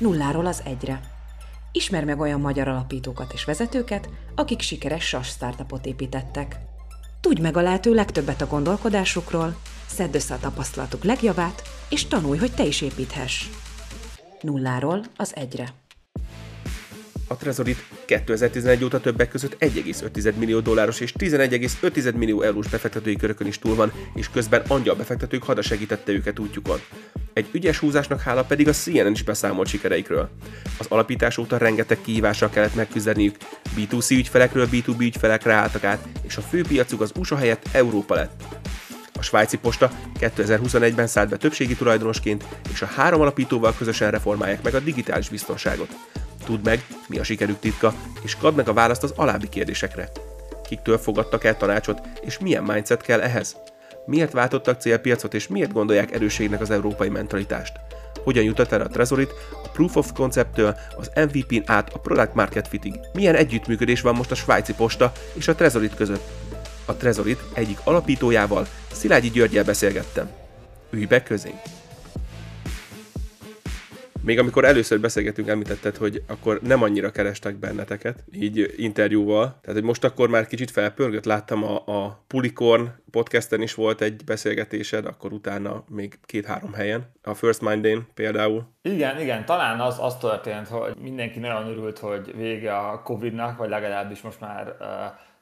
nulláról az egyre. Ismer meg olyan magyar alapítókat és vezetőket, akik sikeres SAS startupot építettek. Tudj meg a lehető legtöbbet a gondolkodásukról, szedd össze a tapasztalatuk legjavát, és tanulj, hogy te is építhess. Nulláról az egyre. A Trezorit 2011 óta többek között 1,5 millió dolláros és 11,5 millió eurós befektetői körökön is túl van, és közben angyal befektetők hada segítette őket útjukon. Egy ügyes húzásnak hála pedig a CNN is beszámolt sikereikről. Az alapítás óta rengeteg kihívással kellett megküzdeniük, B2C ügyfelekről B2B ügyfelekre álltak át, és a fő piacuk az USA helyett Európa lett. A svájci posta 2021-ben szállt be többségi tulajdonosként, és a három alapítóval közösen reformálják meg a digitális biztonságot. Tudd meg, mi a sikerük titka, és kadd meg a választ az alábbi kérdésekre. Kiktől fogadtak el tanácsot, és milyen mindset kell ehhez? Miért váltottak célpiacot, és miért gondolják erőségnek az európai mentalitást? Hogyan jutott el a Trezorit a Proof of Concept-től az MVP-n át a Product Market Fitig? Milyen együttműködés van most a svájci posta és a Trezorit között? A Trezorit egyik alapítójával, Szilágyi Györgyel beszélgettem. Ülj be közénk! Még amikor először beszélgetünk, említetted, hogy akkor nem annyira kerestek benneteket, így interjúval. Tehát, hogy most akkor már kicsit felpörgött, láttam a, a Pulicorn podcasten is volt egy beszélgetésed, akkor utána még két-három helyen. A First Mind például. Igen, igen, talán az, az történt, hogy mindenki nagyon örült, hogy vége a Covid-nak, vagy legalábbis most már uh,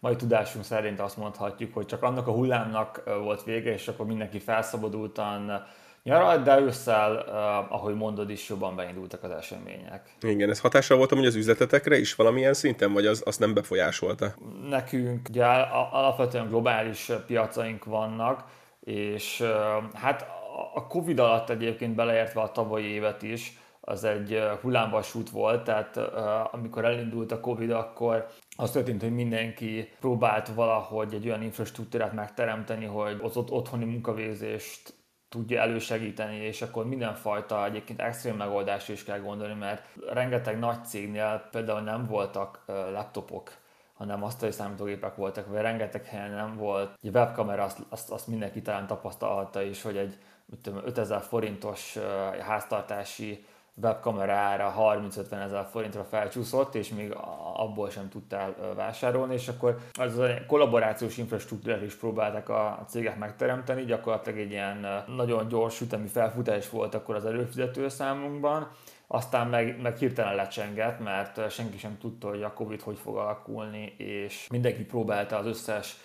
mai tudásunk szerint azt mondhatjuk, hogy csak annak a hullámnak volt vége, és akkor mindenki felszabadultan nyaralt, de ősszel, uh, ahogy mondod is, jobban beindultak az események. Igen, ez hatással volt amúgy az üzletetekre is valamilyen szinten, vagy az, azt nem befolyásolta? Nekünk ugye alapvetően globális piacaink vannak, és uh, hát a Covid alatt egyébként beleértve a tavalyi évet is, az egy hullámvasút volt, tehát uh, amikor elindult a Covid, akkor az történt, hogy mindenki próbált valahogy egy olyan infrastruktúrát megteremteni, hogy az ott otthoni munkavégzést tudja elősegíteni, és akkor mindenfajta egyébként extrém megoldás is kell gondolni, mert rengeteg nagy cégnél például nem voltak laptopok, hanem asztali számítógépek voltak, vagy rengeteg helyen nem volt. Egy webkamera, azt, azt, azt mindenki talán tapasztalhatta is, hogy egy tudom, 5000 forintos háztartási webkamerára 30-50 ezer forintra felcsúszott, és még abból sem tudtál vásárolni, és akkor az a kollaborációs infrastruktúrát is próbáltak a cégek megteremteni, gyakorlatilag egy ilyen nagyon gyors ütemi felfutás volt akkor az előfizető számunkban, aztán meg, meg hirtelen lecsengett, mert senki sem tudta, hogy a Covid hogy fog alakulni, és mindenki próbálta az összes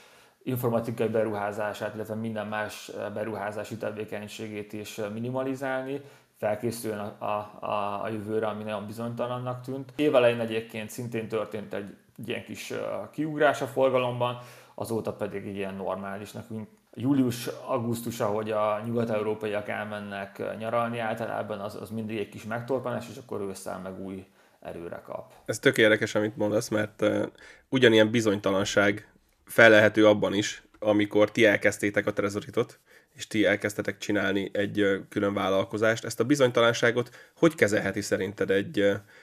informatikai beruházását, illetve minden más beruházási tevékenységét is minimalizálni, felkészüljön a, a, a, jövőre, ami nagyon bizonytalannak tűnt. Évelején egyébként szintén történt egy, egy ilyen kis kiugrás a forgalomban, azóta pedig ilyen normális nekünk. Július-augusztus, ahogy a nyugat-európaiak elmennek nyaralni általában, az, az mindig egy kis megtorpanás, és akkor ősszel meg új erőre kap. Ez tök érdekes, amit mondasz, mert uh, ugyanilyen bizonytalanság felelhető abban is, amikor ti elkezdtétek a Trezoritot, és ti elkezdtetek csinálni egy külön vállalkozást. Ezt a bizonytalanságot hogy kezelheti szerinted egy,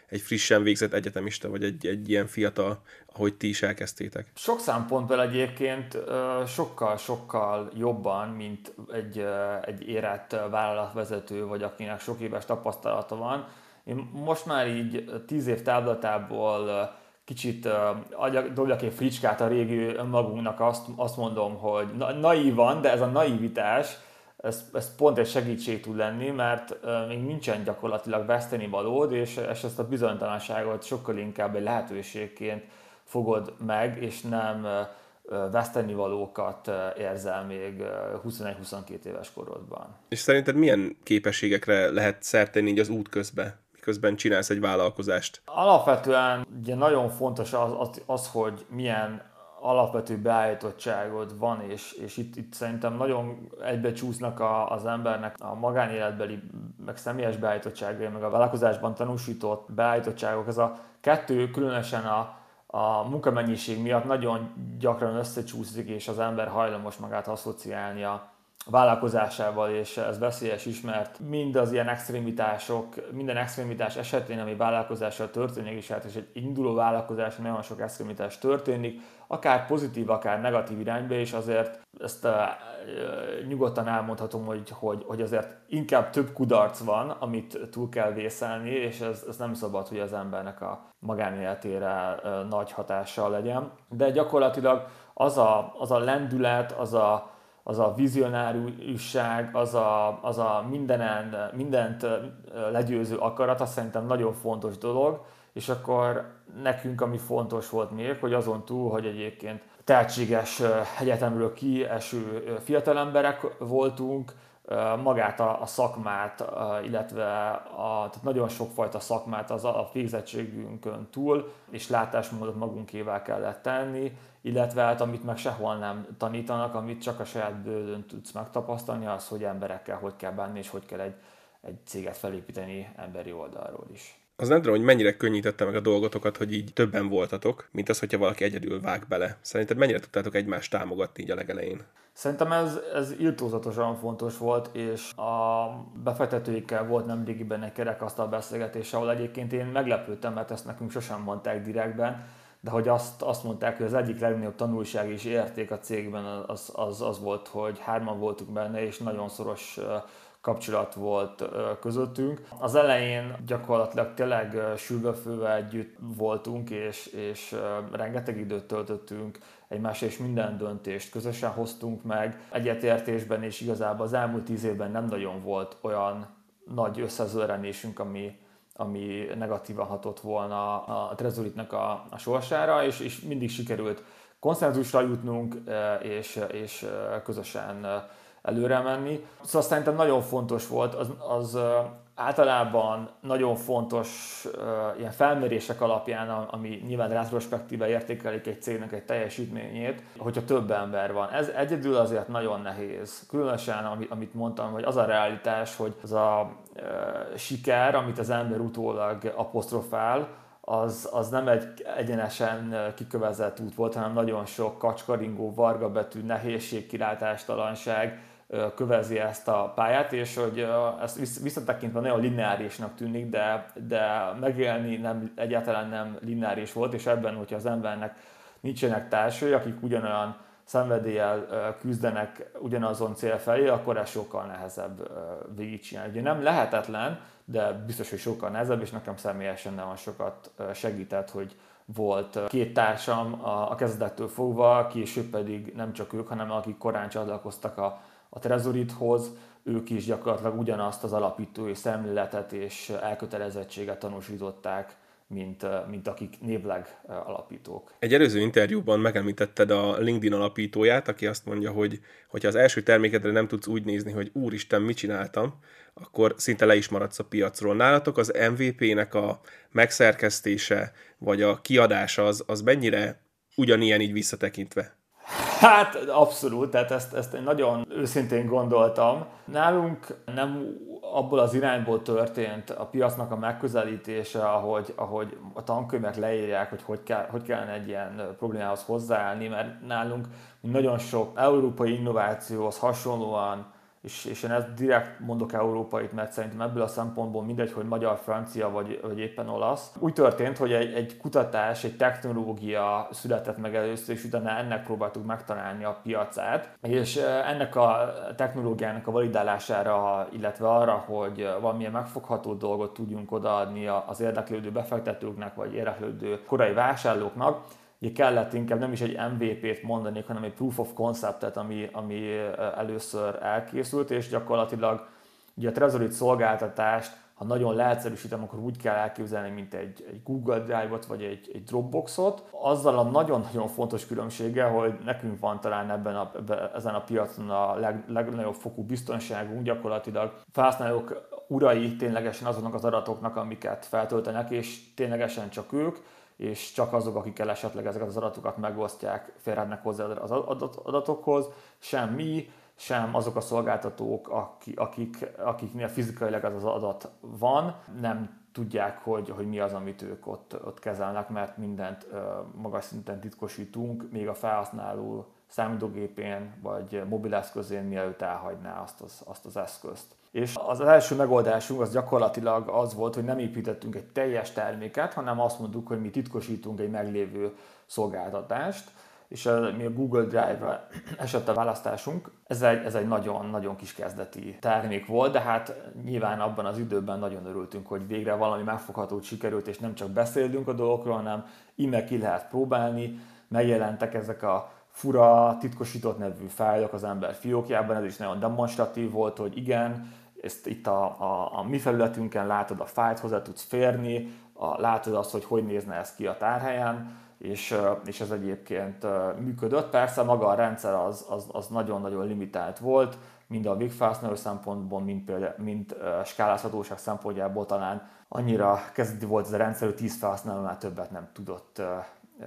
egy frissen végzett egyetemista, vagy egy, egy ilyen fiatal, ahogy ti is elkezdtétek? Sok szempontból egyébként sokkal-sokkal jobban, mint egy, egy érett vállalatvezető, vagy akinek sok éves tapasztalata van. Én most már így tíz év táblatából kicsit uh, dobjak egy fricskát a régi önmagunknak, azt, azt mondom, hogy na, naívan, de ez a naivitás, ez, ez pont egy segítség tud lenni, mert uh, még nincsen gyakorlatilag veszteni valód, és, és ezt a bizonytalanságot sokkal inkább egy lehetőségként fogod meg, és nem uh, veszteni valókat érzel még 21-22 éves korodban. És szerinted milyen képességekre lehet szertenni így az út közben? csinálsz egy vállalkozást? Alapvetően ugye nagyon fontos az, az, az hogy milyen alapvető beállítottságod van, és, és itt, itt szerintem nagyon egybecsúsznak a, az embernek a magánéletbeli, meg személyes beállítottságai, meg a vállalkozásban tanúsított beállítottságok. Ez a kettő különösen a, a munkamennyiség miatt nagyon gyakran összecsúszik, és az ember hajlamos magát asszociálni a, vállalkozásával, és ez veszélyes is, mert mind az ilyen extrémitások, minden extrémitás esetén, ami vállalkozással történik, és hát és egy induló vállalkozás nagyon sok extrémitás történik, akár pozitív, akár negatív irányba, és azért ezt uh, nyugodtan elmondhatom, hogy, hogy, hogy azért inkább több kudarc van, amit túl kell vészelni, és ez, ez nem szabad, hogy az embernek a magánéletére uh, nagy hatással legyen. De gyakorlatilag az a, az a lendület, az a, az a vizionáriusság, az a, az a mindenen, mindent legyőző akarat, azt szerintem nagyon fontos dolog, és akkor nekünk, ami fontos volt még, hogy azon túl, hogy egyébként tehetséges egyetemről kieső fiatalemberek voltunk, magát a, a szakmát, illetve a, tehát nagyon sokfajta szakmát az a végzettségünkön túl, és látásmódot magunkével kellett tenni, illetve hát amit meg sehol nem tanítanak, amit csak a saját bőrön tudsz megtapasztalni, az, hogy emberekkel hogy kell bánni, és hogy kell egy, egy céget felépíteni emberi oldalról is. Az nem tudom, hogy mennyire könnyítette meg a dolgotokat, hogy így többen voltatok, mint az, hogyha valaki egyedül vág bele. Szerinted mennyire tudtátok egymást támogatni így a legelején? Szerintem ez, ez irtózatosan fontos volt, és a befektetőikkel volt nemrégiben egy kerekasztal beszélgetés, ahol egyébként én meglepődtem, mert ezt nekünk sosem mondták direktben, de hogy azt, azt mondták, hogy az egyik legnagyobb tanulság és érték a cégben az, az, az volt, hogy hárman voltunk benne, és nagyon szoros kapcsolat volt közöttünk. Az elején gyakorlatilag tényleg sülvefővel együtt voltunk, és, és rengeteg időt töltöttünk egymással, és minden döntést közösen hoztunk meg. Egyetértésben és igazából az elmúlt tíz évben nem nagyon volt olyan nagy összezőrenésünk, ami, ami negatívan hatott volna a Trezoritnak a, a sorsára, és, és mindig sikerült konszenzusra jutnunk, és, és közösen előre menni. Szóval szerintem nagyon fontos volt, az, az általában nagyon fontos uh, ilyen felmérések alapján, ami nyilván retrospektíve értékelik egy cégnek egy teljesítményét, hogyha több ember van. Ez egyedül azért nagyon nehéz. Különösen, amit, amit mondtam, hogy az a realitás, hogy az a uh, siker, amit az ember utólag apostrofál, az, az nem egy egyenesen kikövezett út volt, hanem nagyon sok kacskaringó, varga betű, nehézség, kilátástalanság, kövezi ezt a pályát, és hogy ezt visszatekintve nagyon lineárisnak tűnik, de, de megélni nem, egyáltalán nem lineáris volt, és ebben, hogyha az embernek nincsenek társai, akik ugyanolyan szenvedéllyel küzdenek ugyanazon cél felé, akkor ez sokkal nehezebb végigcsinálni. Ugye nem lehetetlen, de biztos, hogy sokkal nehezebb, és nekem személyesen nagyon sokat segített, hogy volt két társam a kezdettől fogva, később pedig nem csak ők, hanem akik korán csatlakoztak a a Trezorithoz, ők is gyakorlatilag ugyanazt az alapítói szemléletet és elkötelezettséget tanúsították, mint, mint akik névleg alapítók. Egy előző interjúban megemlítetted a LinkedIn alapítóját, aki azt mondja, hogy ha az első termékedre nem tudsz úgy nézni, hogy úristen, mit csináltam, akkor szinte le is maradsz a piacról. Nálatok az MVP-nek a megszerkesztése, vagy a kiadása az, az mennyire ugyanilyen így visszatekintve? Hát abszolút, tehát ezt, ezt én nagyon őszintén gondoltam. Nálunk nem abból az irányból történt a piacnak a megközelítése, ahogy, ahogy a tankönyvek leírják, hogy hogy, kell, hogy kellene egy ilyen problémához hozzáállni, mert nálunk nagyon sok európai innovációhoz hasonlóan és, és én ezt direkt mondok európait, mert szerintem ebből a szempontból mindegy, hogy magyar, francia vagy, vagy éppen olasz. Úgy történt, hogy egy, egy kutatás, egy technológia született meg először, és utána ennek próbáltuk megtalálni a piacát, és ennek a technológiának a validálására, illetve arra, hogy valamilyen megfogható dolgot tudjunk odaadni az érdeklődő befektetőknek, vagy érdeklődő korai vásárlóknak, ugye kellett inkább nem is egy MVP-t mondani, hanem egy proof of conceptet, ami, ami először elkészült, és gyakorlatilag ugye a Trezorit szolgáltatást, ha nagyon leegyszerűsítem, akkor úgy kell elképzelni, mint egy, egy Google Drive-ot vagy egy, egy Dropboxot. Azzal a nagyon-nagyon fontos különbsége, hogy nekünk van talán ebben a, ebben, ezen a piacon a leg, legnagyobb fokú biztonságunk, gyakorlatilag felhasználók urai ténylegesen azoknak az adatoknak, amiket feltöltenek, és ténylegesen csak ők, és csak azok, akikkel esetleg ezeket az adatokat megosztják, férhetnek hozzá az adatokhoz, sem mi, sem azok a szolgáltatók, akik, akiknél fizikailag ez az adat van, nem tudják, hogy, hogy mi az, amit ők ott, ott kezelnek, mert mindent magas szinten titkosítunk, még a felhasználó számítógépén vagy mobileszközén, mielőtt elhagyná azt az, azt az eszközt. És az első megoldásunk az gyakorlatilag az volt, hogy nem építettünk egy teljes terméket, hanem azt mondtuk, hogy mi titkosítunk egy meglévő szolgáltatást, és a, mi a Google Drive-ra esett a választásunk. Ez egy, ez egy nagyon-nagyon kis kezdeti termék volt, de hát nyilván abban az időben nagyon örültünk, hogy végre valami megfoghatót sikerült, és nem csak beszélünk a dolgokról, hanem ime ki lehet próbálni, megjelentek ezek a fura, titkosított nevű fájlok az ember fiókjában, ez is nagyon demonstratív volt, hogy igen, ezt itt a, a, a mi felületünken látod a fájlt, hozzá tudsz férni, a, látod azt, hogy hogy nézne ez ki a tárhelyen, és, és ez egyébként működött. Persze maga a rendszer az, az, az nagyon-nagyon limitált volt, mind a végfelhasználó szempontból, mind, például, mind skálázhatóság szempontjából talán annyira kezdeti volt ez a rendszer, hogy 10 felhasználónál többet nem tudott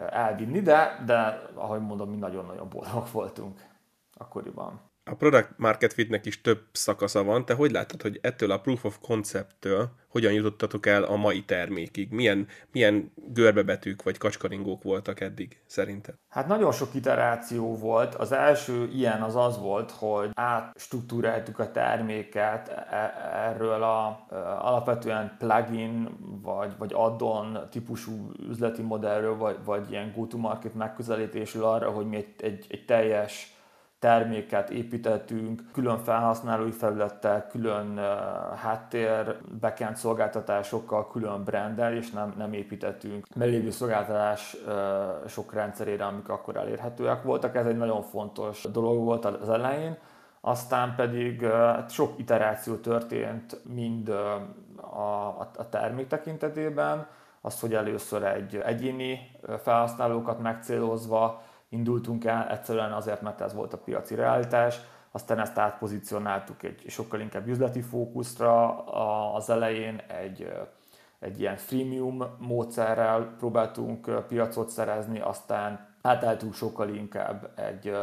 elvinni, de, de ahogy mondom, mi nagyon-nagyon boldogok voltunk akkoriban. A product market fitnek is több szakasza van. Te hogy látod, hogy ettől a proof of concept-től hogyan jutottatok el a mai termékig? Milyen, milyen görbebetűk vagy kacskaringók voltak eddig szerinted? Hát nagyon sok iteráció volt. Az első ilyen az az volt, hogy átstruktúráltuk a terméket e, erről a alapvetően plugin vagy, vagy addon típusú üzleti modellről, vagy, vagy ilyen go-to-market megközelítésről arra, hogy mi egy, egy, egy teljes terméket építettünk, külön felhasználói felülettel, külön háttér, backend szolgáltatásokkal, külön brandel, és nem, nem építettünk meglévő szolgáltatás sok rendszerére, amik akkor elérhetőek voltak. Ez egy nagyon fontos dolog volt az elején. Aztán pedig sok iteráció történt mind a, a termék tekintetében, az, hogy először egy egyéni felhasználókat megcélozva indultunk el, egyszerűen azért, mert ez volt a piaci realitás, aztán ezt átpozícionáltuk egy sokkal inkább üzleti fókuszra az elején, egy, egy ilyen freemium módszerrel próbáltunk piacot szerezni, aztán átálltunk sokkal inkább egy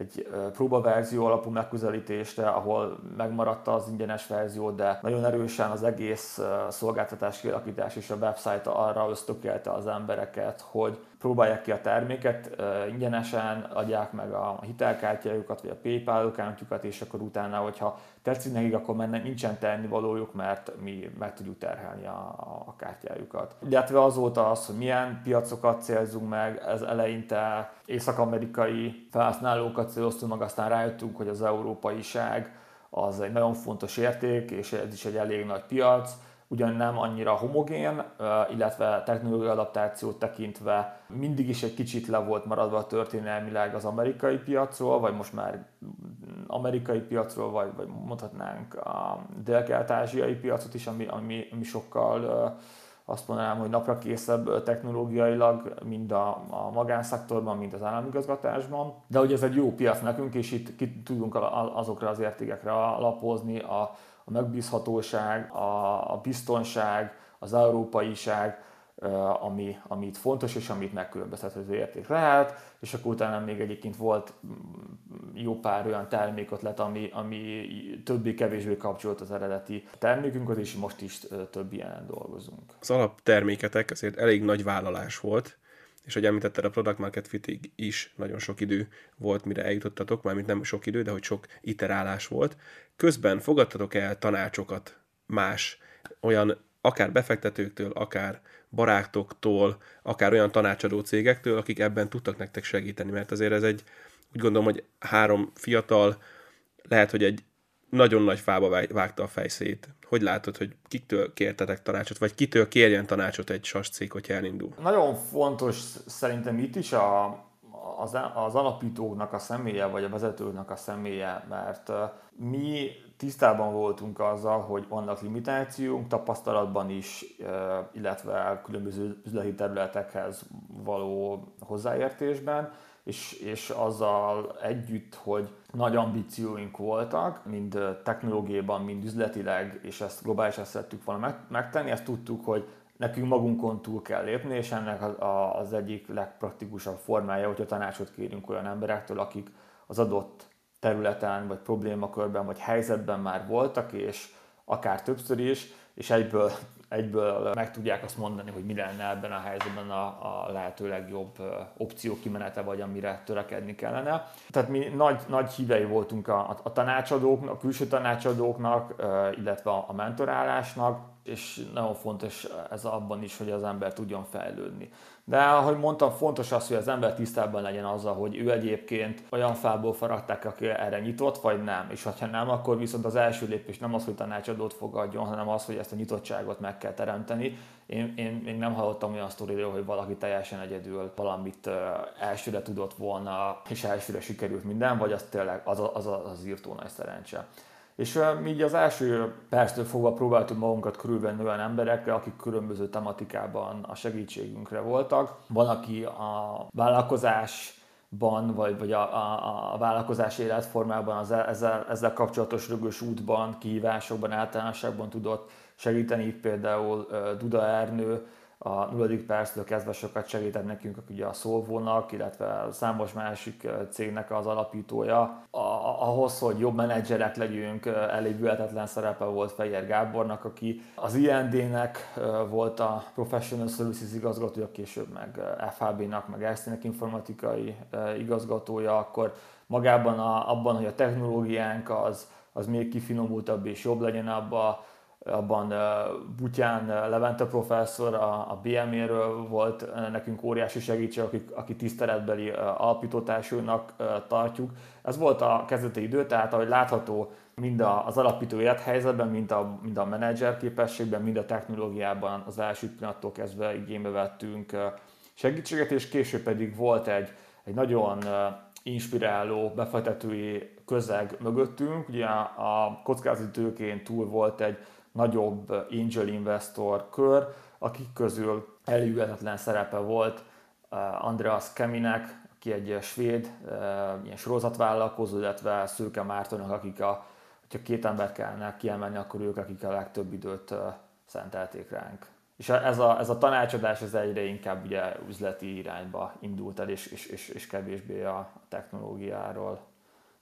egy próbaverzió alapú megközelítésre, ahol megmaradta az ingyenes verzió, de nagyon erősen az egész szolgáltatás kialakítás és a website arra ösztökélte az embereket, hogy próbálják ki a terméket, ingyenesen adják meg a hitelkártyájukat, vagy a PayPal accountjukat, és akkor utána, hogyha tetszik nekik, akkor már nincsen tennivalójuk, mert mi meg tudjuk terhelni a, a kártyájukat. Illetve azóta az, hogy milyen piacokat célzunk meg, ez eleinte észak-amerikai felhasználókat céloztunk meg, aztán rájöttünk, hogy az európaiság az egy nagyon fontos érték, és ez is egy elég nagy piac, ugyan nem annyira homogén, illetve technológiai adaptációt tekintve mindig is egy kicsit le volt maradva történelmileg az amerikai piacról, vagy most már amerikai piacról, vagy, vagy mondhatnánk a dél-kelet-ázsiai piacot is, ami, ami, ami sokkal azt mondanám, hogy napra készebb technológiailag, mind a, a magánszektorban, mind az államigazgatásban. De hogy ez egy jó piac nekünk, és itt ki tudunk azokra az értékekre alapozni, a, a megbízhatóság, a, a biztonság, az európaiság, ami, ami itt fontos, és amit megkülönböztethető érték lehet, és akkor utána még egyébként volt mm, jó pár olyan termékötlet, ami, ami többé-kevésbé kapcsolt az eredeti termékünkhöz, és most is több ilyen dolgozunk. Az alapterméketek azért elég nagy vállalás volt, és hogy említetted, a Product Market Fitig is nagyon sok idő volt, mire eljutottatok, mármint nem sok idő, de hogy sok iterálás volt. Közben fogadtatok el tanácsokat más olyan akár befektetőktől, akár barátoktól, akár olyan tanácsadó cégektől, akik ebben tudtak nektek segíteni, mert azért ez egy, úgy gondolom, hogy három fiatal, lehet, hogy egy nagyon nagy fába vágta a fejszét. Hogy látod, hogy kiktől kértetek tanácsot, vagy kitől kérjen tanácsot egy sas cég, hogyha elindul? Nagyon fontos szerintem itt is a, az, az alapítóknak a személye, vagy a vezetőknek a személye, mert mi tisztában voltunk azzal, hogy vannak limitációnk, tapasztalatban is, illetve különböző üzleti területekhez való hozzáértésben, és, és azzal együtt, hogy nagy ambícióink voltak, mind technológiában, mind üzletileg, és ezt globálisan szerettük volna megtenni, ezt tudtuk, hogy nekünk magunkon túl kell lépni, és ennek az egyik legpraktikusabb formája, hogyha tanácsot kérünk olyan emberektől, akik az adott területen, vagy problémakörben, vagy helyzetben már voltak, és akár többször is, és egyből egyből meg tudják azt mondani, hogy mi lenne ebben a helyzetben a, a lehető legjobb opció kimenete, vagy amire törekedni kellene. Tehát mi nagy, nagy hívei voltunk a, a tanácsadóknak, a külső tanácsadóknak, illetve a mentorálásnak, és nagyon fontos ez abban is, hogy az ember tudjon fejlődni. De ahogy mondtam, fontos az, hogy az ember tisztában legyen azzal, hogy ő egyébként olyan fából faragták, aki erre nyitott, vagy nem. És ha nem, akkor viszont az első lépés nem az, hogy tanácsadót fogadjon, hanem az, hogy ezt a nyitottságot meg kell teremteni. Én, én még nem hallottam olyan sztoriról, hogy valaki teljesen egyedül valamit elsőre tudott volna, és elsőre sikerült minden, vagy az tényleg az, az, az, az írtó nagy szerencse. És mi így az első perctől fogva próbáltuk magunkat körülvenni olyan emberekkel, akik különböző tematikában a segítségünkre voltak. Van, aki a vállalkozás ban, vagy, vagy a, a, a vállalkozás életformában, az e, ezzel, ezzel kapcsolatos rögös útban, kihívásokban, általánosságban tudott segíteni. Itt például Duda Ernő, a nulladik perctől kezdve sokat segített nekünk ugye a Szolvónak, illetve számos másik cégnek az alapítója. A, ahhoz, hogy jobb menedzserek legyünk, elévülhetetlen szerepe volt Fejer Gábornak, aki az IND-nek volt a Professional Services igazgatója, később meg FHB-nak, meg Ersztének informatikai igazgatója, akkor magában a, abban, hogy a technológiánk az, az még kifinomultabb és jobb legyen abba, abban Butyán Levente professzor a, a BME-ről volt nekünk óriási segítség, aki, aki tiszteletbeli alapítótársunknak tartjuk. Ez volt a kezdeti idő, tehát ahogy látható, mind az alapító élethelyzetben, mind a, mind a menedzser képességben, mind a technológiában az első pillanattól kezdve igénybe vettünk segítséget, és később pedig volt egy, egy nagyon inspiráló befektetői közeg mögöttünk. Ugye a kockázati tőkén túl volt egy nagyobb angel investor kör, akik közül elégületlen szerepe volt eh, Andreas Keminek, aki egy svéd eh, ilyen sorozatvállalkozó, illetve Szőke Mártonnak, akik a, hogyha két embert kellene kiemelni, akkor ők, akik a legtöbb időt eh, szentelték ránk. És ez a, ez a tanácsadás ez egyre inkább ugye üzleti irányba indult el, és, és, és, és kevésbé a technológiáról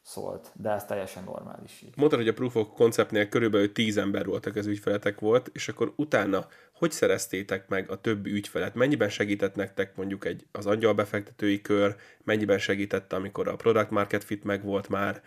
szólt, de ez teljesen normális így. Mondtad, hogy a Proof of Conceptnél körülbelül 10 ember voltak az ügyfeletek volt, és akkor utána hogy szereztétek meg a többi ügyfelet? Mennyiben segített nektek mondjuk egy, az angyalbefektetői kör, mennyiben segítette, amikor a product market fit meg volt már,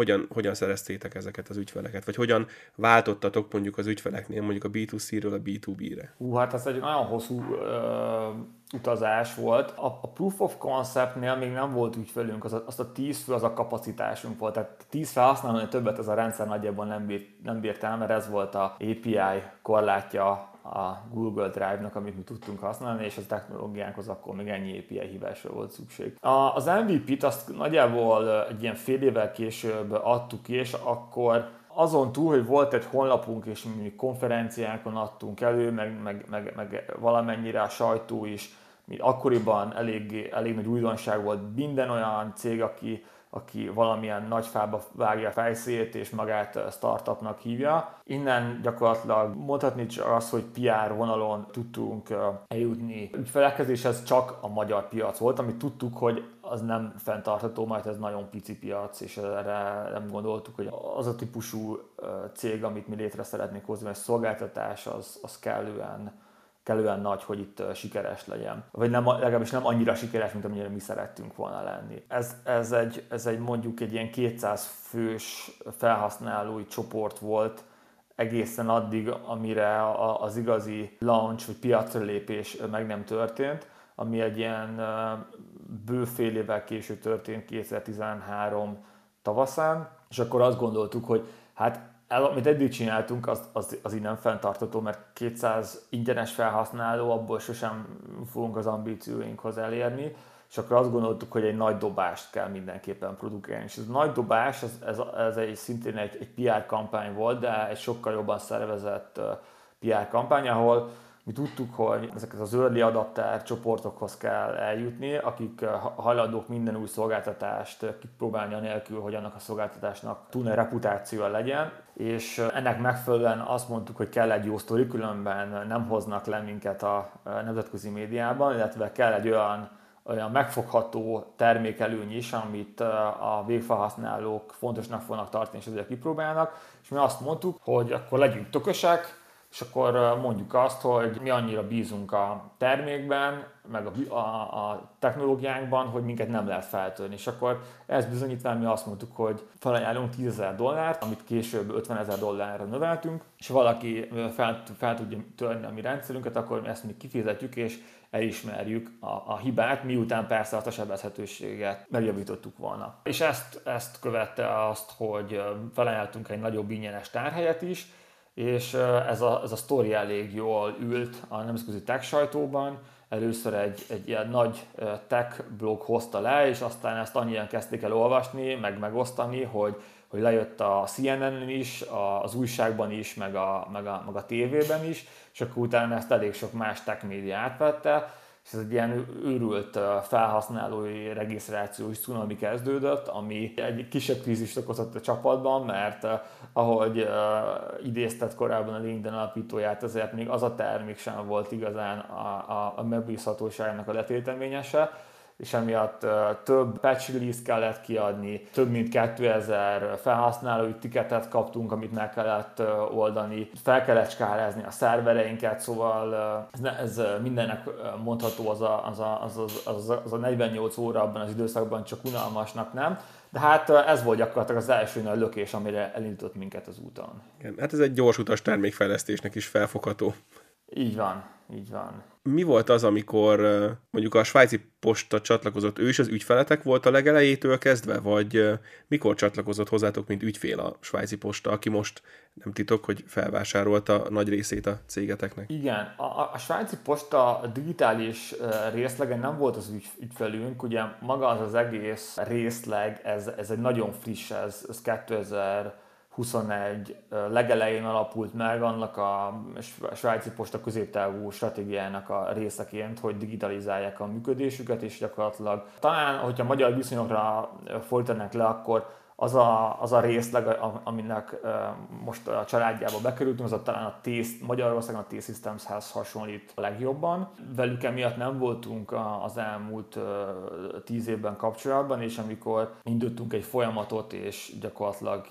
hogyan, hogyan szereztétek ezeket az ügyfeleket, vagy hogyan váltottatok mondjuk az ügyfeleknél mondjuk a B2C-ről a B2B-re? Hú, hát ez egy nagyon hosszú ö, utazás volt. A, a Proof of Concept-nél még nem volt ügyfelünk, az a, az a 10 fő az a kapacitásunk volt, tehát 10 felhasználónél többet ez a rendszer nagyjából nem bírt, nem bírt el, mert ez volt a API korlátja a Google Drive-nak, amit mi tudtunk használni, és a technológiánkhoz akkor még ennyi API hívásra volt szükség. A, az MVP-t azt nagyjából egy ilyen fél évvel később adtuk ki, és akkor azon túl, hogy volt egy honlapunk, és mi konferenciákon adtunk elő, meg, meg, meg, meg valamennyire a sajtó is, mint akkoriban elég, elég nagy újdonság volt minden olyan cég, aki aki valamilyen nagy fába vágja fejszét és magát startupnak hívja. Innen gyakorlatilag mondhatni csak az, hogy PR vonalon tudtunk eljutni. Ügyfelekhez, és ez csak a magyar piac volt, amit tudtuk, hogy az nem fenntartható, mert ez nagyon pici piac, és erre nem gondoltuk, hogy az a típusú cég, amit mi létre szeretnénk hozni, vagy szolgáltatás, az, az kellően kellően nagy, hogy itt sikeres legyen. Vagy nem, legalábbis nem annyira sikeres, mint amennyire mi szerettünk volna lenni. Ez, ez, egy, ez egy mondjuk egy ilyen 200 fős felhasználói csoport volt, egészen addig, amire az igazi launch vagy piacra lépés meg nem történt, ami egy ilyen bő fél évvel később történt 2013 tavaszán, és akkor azt gondoltuk, hogy hát el, amit eddig csináltunk, az, az, az így nem fenntartató, mert 200 ingyenes felhasználó, abból sosem fogunk az ambícióinkhoz elérni, és akkor azt gondoltuk, hogy egy nagy dobást kell mindenképpen produkálni. És ez a nagy dobás, ez, ez, ez egy, szintén egy, egy PR kampány volt, de egy sokkal jobban szervezett PR kampány, ahol mi tudtuk, hogy ezeket az early adapter csoportokhoz kell eljutni, akik eh, hajlandók minden új szolgáltatást kipróbálni anélkül, hogy annak a szolgáltatásnak túl reputációja legyen, és eh, ennek megfelelően azt mondtuk, hogy kell egy jó sztori, különben nem hoznak le minket a eh, nemzetközi médiában, illetve kell egy olyan olyan megfogható termékelőny is, amit a végfelhasználók fontosnak fognak tartani, és ezért kipróbálnak, és mi azt mondtuk, hogy akkor legyünk tökösek, és akkor mondjuk azt, hogy mi annyira bízunk a termékben, meg a, a, a technológiánkban, hogy minket nem lehet feltörni. És akkor ez bizonyítván mi azt mondtuk, hogy felajánlunk 10 ezer dollárt, amit később 50 ezer dollárra növeltünk, és valaki fel, fel tudja törni a mi rendszerünket, akkor mi ezt mi kifizetjük, és elismerjük a, a hibát, miután persze azt a sebezhetőséget megjavítottuk volna. És ezt, ezt követte azt, hogy felajánlottunk egy nagyobb ingyenes tárhelyet is, és ez a, ez a sztori elég jól ült a nemzetközi tech sajtóban, először egy, egy ilyen nagy tech blog hozta le, és aztán ezt annyian kezdték el olvasni, meg megosztani, hogy, hogy lejött a CNN-en is, az újságban is, meg a, meg, a, meg a tévében is, és akkor utána ezt elég sok más tech média átvette, és ez egy ilyen őrült felhasználói regisztrációs cunami kezdődött, ami egy kisebb krízist okozott a csapatban, mert ahogy idézted korábban a LinkedIn alapítóját, ezért még az a termék sem volt igazán a, a, a megbízhatóságnak a letéteményese, és emiatt több patch release kellett kiadni, több mint 2000 felhasználói tiketet kaptunk, amit meg kellett oldani, fel kellett skálázni a szervereinket, szóval ez, ez mindennek mondható az a, az, a, az, az, az, az a 48 óra abban az időszakban csak unalmasnak nem, de hát ez volt gyakorlatilag az első nagy lökés, amire elindított minket az úton. Igen, hát ez egy gyors utas termékfejlesztésnek is felfogható. Így van, így van. Mi volt az, amikor mondjuk a svájci posta csatlakozott, ő is az ügyfeletek volt a legelejétől kezdve, vagy mikor csatlakozott hozzátok, mint ügyfél a svájci posta, aki most nem titok, hogy felvásárolta nagy részét a cégeteknek? Igen, a, a svájci posta digitális részlege nem volt az ügy, ügyfelünk, ugye maga az az egész részleg, ez, ez egy nagyon friss, ez, ez 2000 21 legelején alapult meg annak a svájci posta középtávú stratégiának a részeként, hogy digitalizálják a működésüket, és gyakorlatilag talán, hogyha magyar viszonyokra fordítanak le, akkor az a, az a részleg, aminek most a családjába bekerültünk, az a talán a T, Magyarországon a T-Systemshez hasonlít a legjobban. Velük emiatt nem voltunk az elmúlt tíz évben kapcsolatban, és amikor indítottunk egy folyamatot, és gyakorlatilag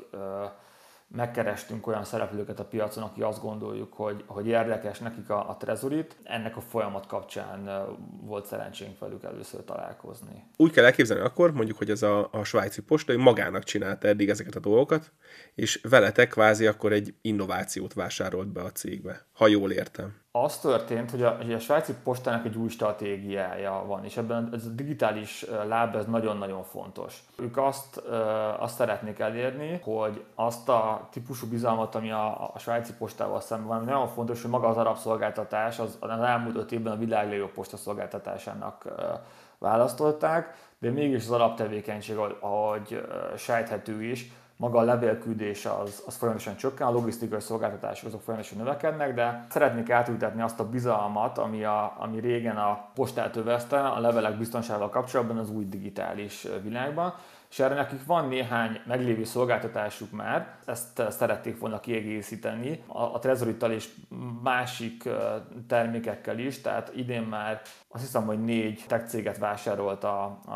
megkerestünk olyan szereplőket a piacon, aki azt gondoljuk, hogy, hogy érdekes nekik a, a trezorit. Ennek a folyamat kapcsán volt szerencsénk velük először találkozni. Úgy kell elképzelni akkor, mondjuk, hogy ez a, a svájci posta magának csinálta eddig ezeket a dolgokat, és veletek kvázi akkor egy innovációt vásárolt be a cégbe, ha jól értem az történt, hogy a, hogy a svájci postának egy új stratégiája van, és ebben ez a digitális láb ez nagyon-nagyon fontos. Ők azt, azt szeretnék elérni, hogy azt a típusú bizalmat, ami a, a svájci postával szemben van, nagyon fontos, hogy maga az arab szolgáltatás az, az elmúlt öt évben a világ legjobb posta szolgáltatásának választották, de mégis az alaptevékenység, ahogy sejthető is, maga a levélküldés az, az folyamatosan csökken, a logisztikai szolgáltatások azok folyamatosan növekednek, de szeretnék átültetni azt a bizalmat, ami, a, ami régen a postát övezte a levelek biztonságával kapcsolatban az új digitális világban és erre nekik van néhány meglévő szolgáltatásuk már, ezt szerették volna kiegészíteni a, a Trezorittal és másik termékekkel is, tehát idén már azt hiszem, hogy négy tech céget vásárolt a, a,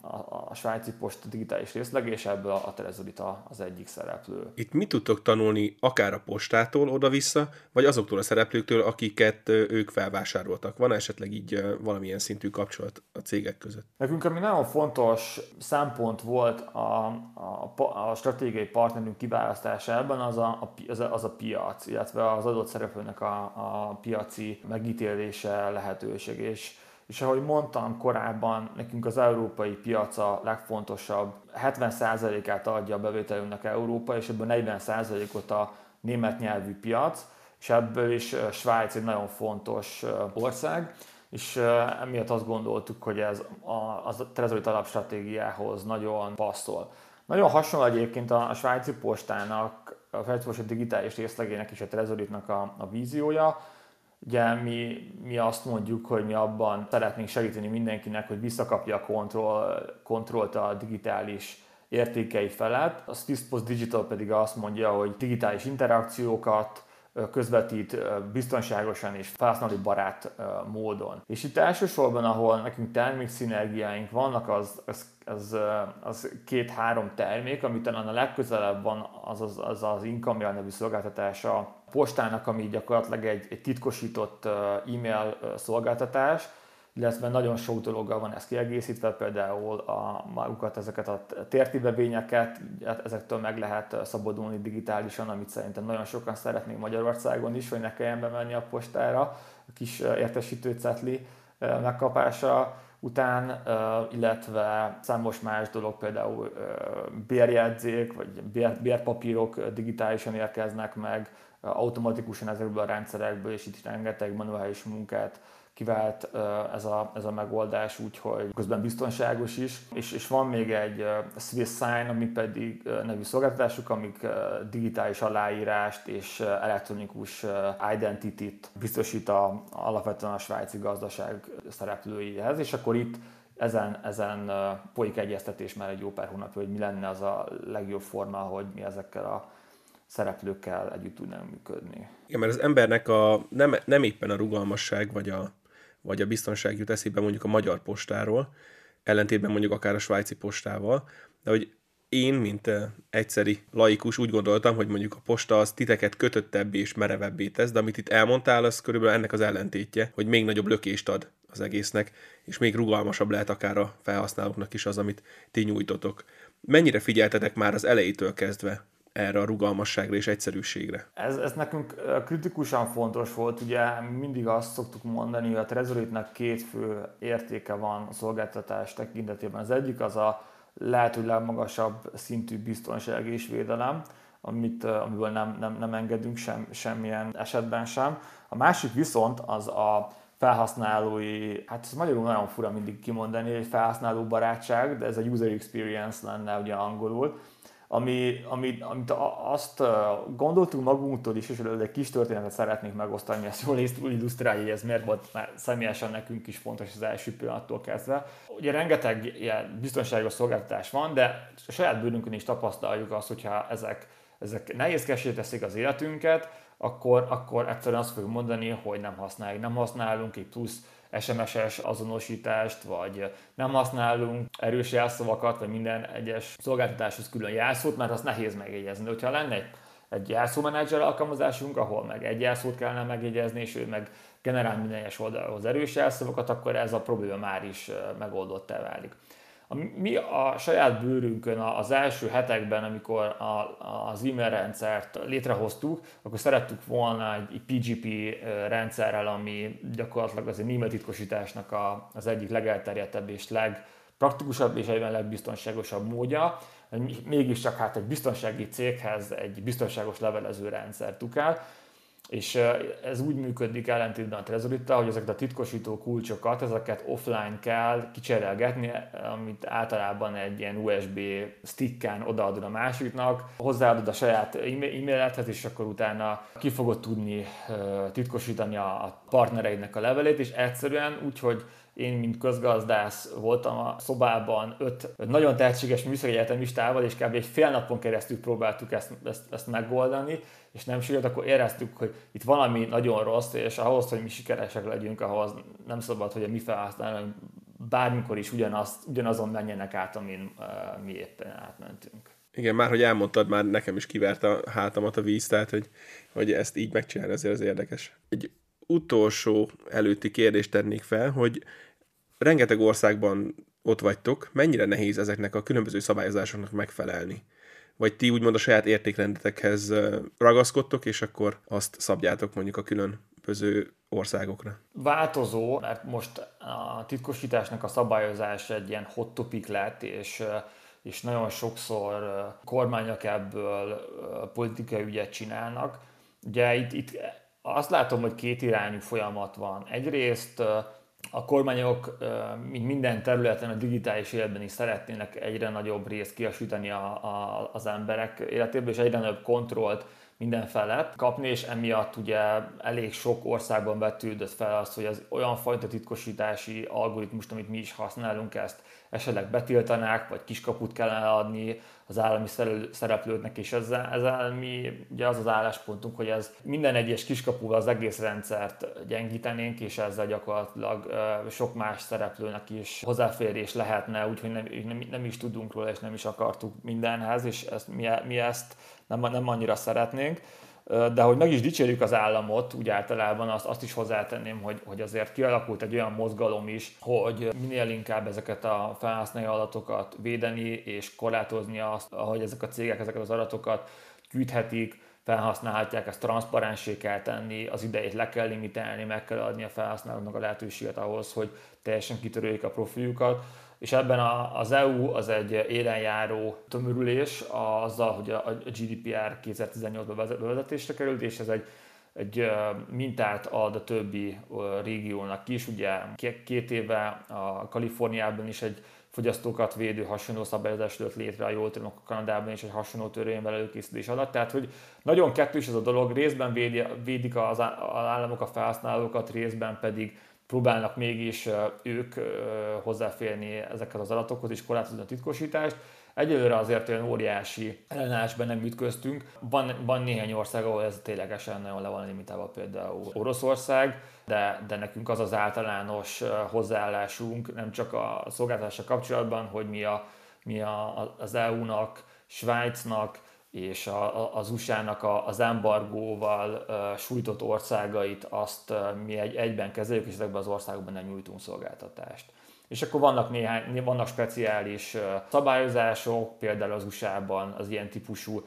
a, a svájci post digitális részleg, és ebből a Trezorita az egyik szereplő. Itt mit tudtok tanulni akár a postától oda-vissza, vagy azoktól a szereplőktől, akiket ők felvásároltak? Van esetleg így valamilyen szintű kapcsolat a cégek között? Nekünk ami nagyon fontos szempont volt a, a, a stratégiai partnerünk kiválasztásában, az a, az, a, az a piac, illetve az adott szereplőnek a, a piaci megítélése lehetőség. És, és ahogy mondtam korábban, nekünk az európai piac a legfontosabb, 70%-át adja a bevételünknek Európa, és ebből 40%-ot a német nyelvű piac, és ebből is Svájc egy nagyon fontos ország és emiatt azt gondoltuk, hogy ez a, a Trezorit alapstratégiához nagyon passzol. Nagyon hasonló egyébként a, a svájci postának, a svájci posta digitális részlegének és a Trezoritnak a, a víziója. Ugye mi, mi azt mondjuk, hogy mi abban szeretnénk segíteni mindenkinek, hogy visszakapja a kontroll, kontrollt a digitális értékei felett. A Swisspost Digital pedig azt mondja, hogy digitális interakciókat, közvetít biztonságosan és felhasználói barát módon. És itt elsősorban, ahol nekünk termék szinergiáink vannak, az, az, az, az két-három termék, ami talán a legközelebb van, az az, az, az Income nevű szolgáltatása postának, ami gyakorlatilag egy, egy titkosított e-mail szolgáltatás, illetve nagyon sok dologgal van ez kiegészítve, például a magukat, ezeket a tértibevényeket, hát ezektől meg lehet szabadulni digitálisan, amit szerintem nagyon sokan szeretnék Magyarországon is, hogy ne kelljen bemenni a postára, a kis értesítő cetli megkapása után, illetve számos más dolog, például bérjegyzék, vagy bérpapírok digitálisan érkeznek meg, automatikusan ezekből a rendszerekből, és itt rengeteg manuális munkát kivált ez a, ez a megoldás, úgyhogy közben biztonságos is. És, és van még egy Swiss Sign, ami pedig nevű szolgáltatásuk, amik digitális aláírást és elektronikus identity-t biztosít a, alapvetően a svájci gazdaság szereplőihez, és akkor itt ezen, ezen folyik egyeztetés már egy jó pár hónapja, hogy mi lenne az a legjobb forma, hogy mi ezekkel a szereplőkkel együtt tudnánk működni. Igen, mert az embernek a, nem, nem éppen a rugalmasság vagy a, vagy a biztonság jut eszébe mondjuk a magyar postáról, ellentétben mondjuk akár a svájci postával, de hogy én, mint egyszeri laikus úgy gondoltam, hogy mondjuk a posta az titeket kötöttebb és merevebbé tesz, de amit itt elmondtál, az körülbelül ennek az ellentétje, hogy még nagyobb lökést ad az egésznek, és még rugalmasabb lehet akár a felhasználóknak is az, amit ti nyújtotok. Mennyire figyeltetek már az elejétől kezdve erre a rugalmasságra és egyszerűségre. Ez, ez nekünk kritikusan fontos volt, ugye mindig azt szoktuk mondani, hogy a Trezoritnek két fő értéke van a szolgáltatás tekintetében. Az egyik az a lehető legmagasabb szintű biztonság és védelem, amit, amiből nem, nem, nem engedünk sem, semmilyen esetben sem. A másik viszont az a felhasználói, hát ez magyarul nagyon fura mindig kimondani, egy felhasználó barátság, de ez a user experience lenne ugye angolul ami, ami, amit azt gondoltunk magunktól is, és egy kis történetet szeretnék megosztani, ezt jól illusztrálja, hogy ez miért volt már személyesen nekünk is fontos az első pillanattól kezdve. Ugye rengeteg ilyen biztonságos szolgáltatás van, de a saját bőrünkön is tapasztaljuk azt, hogyha ezek, ezek nehézkesé teszik az életünket, akkor, akkor egyszerűen azt fogjuk mondani, hogy nem használjuk, nem használunk egy plusz SMS-es azonosítást, vagy nem használunk erős jelszavakat, vagy minden egyes szolgáltatáshoz külön jelszót, mert azt nehéz megjegyezni. Hogyha lenne egy, egy jelszómenedzser alkalmazásunk, ahol meg egy jelszót kellene megjegyezni, és ő meg generál minden egyes oldalhoz erős jelszavakat, akkor ez a probléma már is megoldott válik. Mi a saját bőrünkön az első hetekben, amikor a, az e-mail rendszert létrehoztuk, akkor szerettük volna egy PGP rendszerrel, ami gyakorlatilag az e-mail titkosításnak a, az egyik legelterjedtebb és legpraktikusabb és egyben legbiztonságosabb módja. Mégiscsak hát egy biztonsági céghez egy biztonságos levelező rendszer tukál, és ez úgy működik ellentétben a Trezorittal, hogy ezeket a titkosító kulcsokat, ezeket offline kell kicserélgetni, amit általában egy ilyen USB sticken odaadod a másiknak, hozzáadod a saját e-mailethez, és akkor utána ki fogod tudni titkosítani a partnereidnek a levelét, és egyszerűen úgy, hogy én, mint közgazdász voltam a szobában öt nagyon tehetséges műszaki egyetemistával, és kb. egy fél napon keresztül próbáltuk ezt, ezt, ezt megoldani, és nem sikerült, akkor éreztük, hogy itt valami nagyon rossz, és ahhoz, hogy mi sikeresek legyünk, ahhoz nem szabad, hogy a mi felhasználóink bármikor is ugyanazt, ugyanazon menjenek át, amin uh, mi éppen átmentünk. Igen, már hogy elmondtad, már nekem is kivert a hátamat a víz, tehát hogy, hogy ezt így megcsinálni azért az érdekes. Egy utolsó előtti kérdést tennék fel, hogy rengeteg országban ott vagytok, mennyire nehéz ezeknek a különböző szabályozásoknak megfelelni? Vagy ti úgymond a saját értékrendetekhez ragaszkodtok, és akkor azt szabjátok mondjuk a különböző országokra? Változó, mert most a titkosításnak a szabályozás egy ilyen hot topic lett, és és nagyon sokszor kormányok ebből politikai ügyet csinálnak. Ugye itt, itt azt látom, hogy két irányú folyamat van. Egyrészt a kormányok, mint minden területen, a digitális életben is szeretnének egyre nagyobb részt kiasítani a, a, az emberek életéből, és egyre nagyobb kontrollt minden felett kapni, és emiatt ugye elég sok országban vetődött fel az, hogy az olyan fajta titkosítási algoritmust, amit mi is használunk, ezt esetleg betiltanák, vagy kiskaput kellene adni az állami szereplőknek, és ezzel, ezzel mi ugye az az álláspontunk, hogy ez minden egyes kiskapuval az egész rendszert gyengítenénk, és ezzel gyakorlatilag sok más szereplőnek is hozzáférés lehetne, úgyhogy nem, nem, nem is tudunk róla, és nem is akartuk mindenhez, és ezt, mi, mi ezt nem, nem annyira szeretnénk. De hogy meg is dicsérjük az államot, úgy általában azt, azt is hozzátenném, hogy, hogy azért kialakult egy olyan mozgalom is, hogy minél inkább ezeket a felhasználói adatokat védeni és korlátozni azt, ahogy ezek a cégek ezeket az adatokat gyűjthetik, felhasználhatják, ezt transzparensé kell tenni, az idejét le kell limitálni, meg kell adni a felhasználóknak a lehetőséget ahhoz, hogy teljesen kitörőjék a profiljukat és ebben a, az EU az egy élenjáró tömörülés azzal, hogy a, a GDPR 2018-ban bevezetésre került, és ez egy, egy mintát ad a többi régiónak is. Ugye két éve a Kaliforniában is egy fogyasztókat védő hasonló szabályozás lőtt létre, a jól tudom, a Kanadában is egy hasonló törvényvel előkészítés alatt. Tehát, hogy nagyon kettős ez a dolog, részben védi, védik az államok a felhasználókat, részben pedig próbálnak mégis ők hozzáférni ezekhez az adatokhoz és korlátozni a titkosítást. Egyelőre azért olyan óriási ellenállásban nem ütköztünk. Van, van néhány ország, ahol ez ténylegesen nagyon le van limitálva, például Oroszország, de, de nekünk az az általános hozzáállásunk, nem csak a szolgáltatása kapcsolatban, hogy mi, a, mi a, az EU-nak, Svájcnak, és a, az USA-nak az embargóval sújtott országait azt mi egy, egyben kezeljük, és ezekben az országokban nem nyújtunk szolgáltatást. És akkor vannak néhány, vannak speciális szabályozások, például az USA-ban az ilyen típusú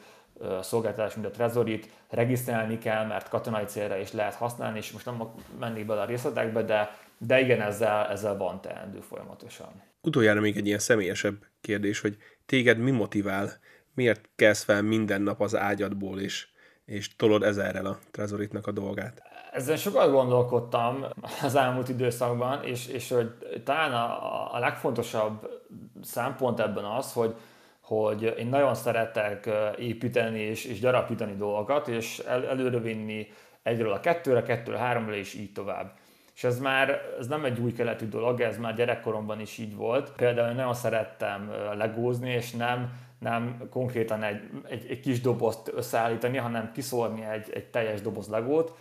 szolgáltatás, mint a Trezorit, regisztrálni kell, mert katonai célra is lehet használni, és most nem mennék bele a részletekbe, de, de igen, ezzel, ezzel van teendő folyamatosan. Utoljára még egy ilyen személyesebb kérdés, hogy téged mi motivál miért kezd fel minden nap az ágyadból, és, és tolod ezerrel a Trezoritnak a dolgát? Ezzel sokat gondolkodtam az elmúlt időszakban, és, és hogy talán a, a legfontosabb szempont ebben az, hogy, hogy én nagyon szeretek építeni és, és gyarapítani dolgokat, és el, előrevinni egyről a kettőre, kettőre háromra, és így tovább. És ez már ez nem egy új keletű dolog, ez már gyerekkoromban is így volt. Például én nagyon szerettem legózni, és nem nem konkrétan egy, egy, egy kis dobozt összeállítani, hanem kiszórni egy, egy teljes doboz legót,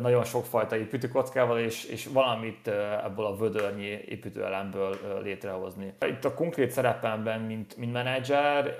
nagyon sokfajta építőkockával, és, és valamit ebből a vödörnyi építőelemből létrehozni. Itt a konkrét szerepemben, mint, mint menedzser,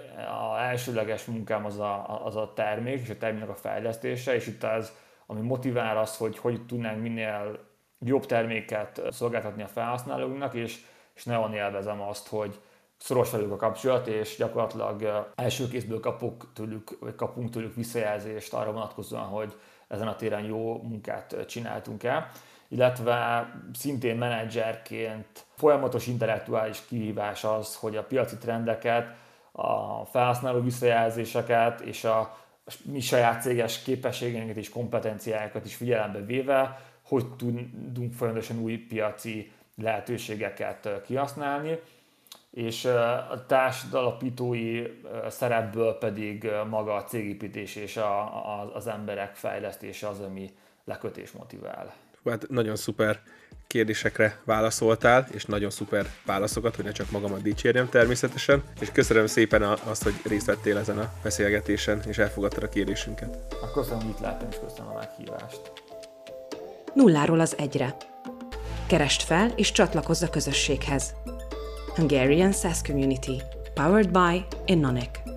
a elsőleges munkám az a, az a termék és a terméknek a fejlesztése, és itt az, ami motivál az, hogy hogy tudnánk minél jobb terméket szolgáltatni a felhasználóknak, és, és nagyon élvezem azt, hogy, szoros velük a kapcsolat, és gyakorlatilag első kézből kapunk tőlük, vagy kapunk tőlük visszajelzést arra vonatkozóan, hogy ezen a téren jó munkát csináltunk el, illetve szintén menedzserként folyamatos intellektuális kihívás az, hogy a piaci trendeket, a felhasználó visszajelzéseket és a mi saját céges képességeinket és kompetenciákat is figyelembe véve, hogy tudunk folyamatosan új piaci lehetőségeket kihasználni és a társadalapítói szerepből pedig maga a cégépítés és a, a, az emberek fejlesztése az, ami lekötés motivál. Hát nagyon szuper kérdésekre válaszoltál, és nagyon szuper válaszokat, hogy ne csak magamat dicsérjem természetesen, és köszönöm szépen azt, hogy részt vettél ezen a beszélgetésen, és elfogadtad a kérdésünket. Köszönöm, hogy itt láttam, és köszönöm a meghívást. Nulláról az egyre. Kerest fel, és csatlakozz a közösséghez. Hungarian SaaS Community, powered by Innonic.